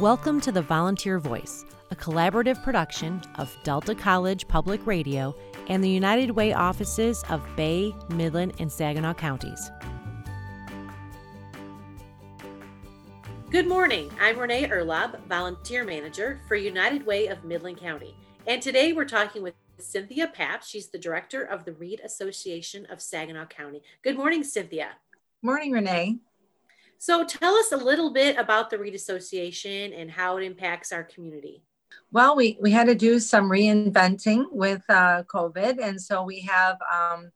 Welcome to the Volunteer Voice, a collaborative production of Delta College Public Radio and the United Way offices of Bay, Midland, and Saginaw counties. Good morning. I'm Renee Erlob, Volunteer Manager for United Way of Midland County. And today we're talking with Cynthia Pape. She's the Director of the Read Association of Saginaw County. Good morning, Cynthia. Morning, Renee. So tell us a little bit about the Read Association and how it impacts our community. Well, we, we had to do some reinventing with uh, COVID. And so we have um,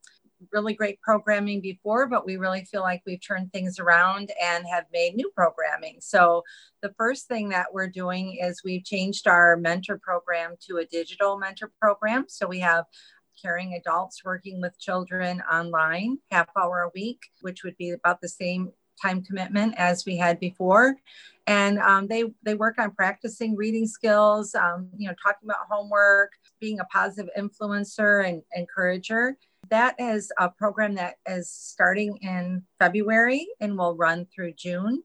really great programming before, but we really feel like we've turned things around and have made new programming. So the first thing that we're doing is we've changed our mentor program to a digital mentor program. So we have caring adults working with children online half hour a week, which would be about the same time commitment as we had before. And um, they, they work on practicing reading skills, um, you know, talking about homework, being a positive influencer and encourager. That is a program that is starting in February and will run through June.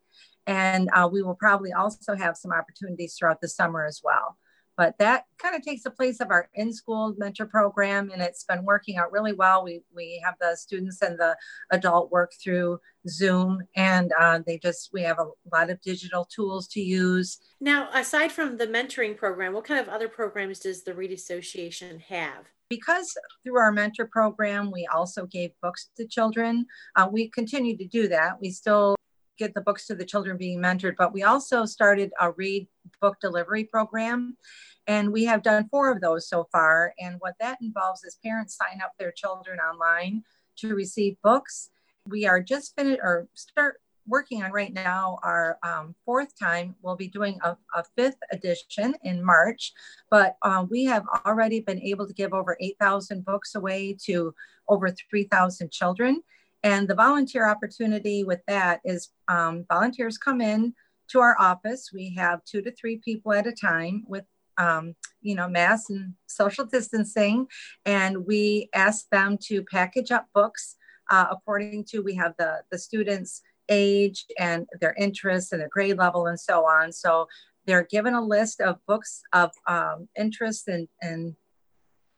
And uh, we will probably also have some opportunities throughout the summer as well but that kind of takes the place of our in-school mentor program and it's been working out really well. We we have the students and the adult work through zoom and uh, they just we have a lot of digital tools to use. Now aside from the mentoring program what kind of other programs does the read association have? Because through our mentor program we also gave books to children uh, we continue to do that. We still get the books to the children being mentored, but we also started a read book delivery program. And we have done four of those so far. And what that involves is parents sign up their children online to receive books. We are just finished or start working on right now our um, fourth time. We'll be doing a, a fifth edition in March, but uh, we have already been able to give over 8,000 books away to over 3,000 children. And the volunteer opportunity with that is um, volunteers come in to our office. We have two to three people at a time with, um, you know, mask and social distancing. And we ask them to package up books uh, according to, we have the, the students' age and their interests and their grade level and so on. So they're given a list of books of um, interest and, and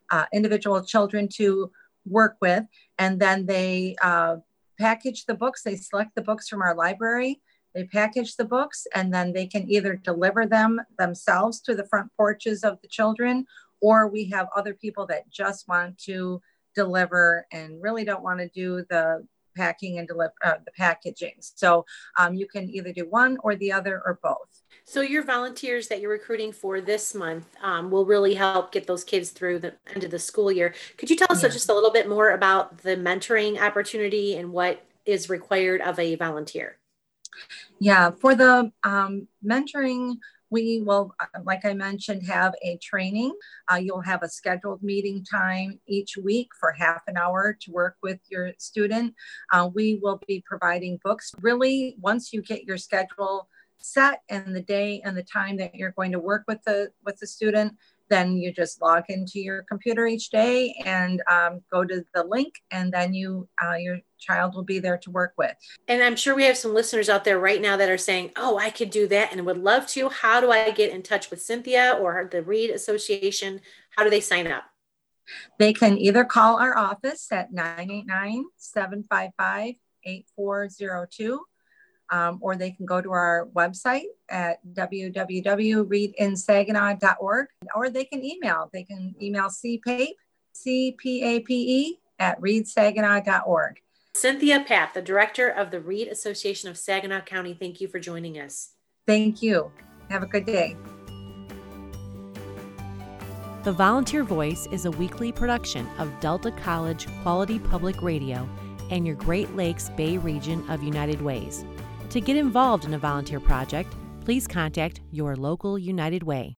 uh, individual children to work with. And then they uh, package the books. They select the books from our library. They package the books and then they can either deliver them themselves to the front porches of the children, or we have other people that just want to deliver and really don't want to do the packing and deliver uh, the packaging. So um, you can either do one or the other or both. So your volunteers that you're recruiting for this month um, will really help get those kids through the end of the school year. Could you tell us yeah. just a little bit more about the mentoring opportunity and what is required of a volunteer? Yeah, for the um, mentoring, we will, uh, like I mentioned, have a training. Uh, you'll have a scheduled meeting time each week for half an hour to work with your student. Uh, we will be providing books. Really, once you get your schedule set and the day and the time that you're going to work with the with the student then you just log into your computer each day and um, go to the link and then you uh, your child will be there to work with. And i'm sure we have some listeners out there right now that are saying oh i could do that and would love to. How do i get in touch with cynthia or the read association? How do they sign up? They can either call our office at 989 755 8402 um, or they can go to our website at www.readinsaginaw.org, or they can email. They can email cpape, C-P-A-P-E, at readsaginaw.org. Cynthia Pape, the director of the Read Association of Saginaw County, thank you for joining us. Thank you. Have a good day. The Volunteer Voice is a weekly production of Delta College Quality Public Radio and your Great Lakes Bay region of United Ways. To get involved in a volunteer project, please contact your local United Way.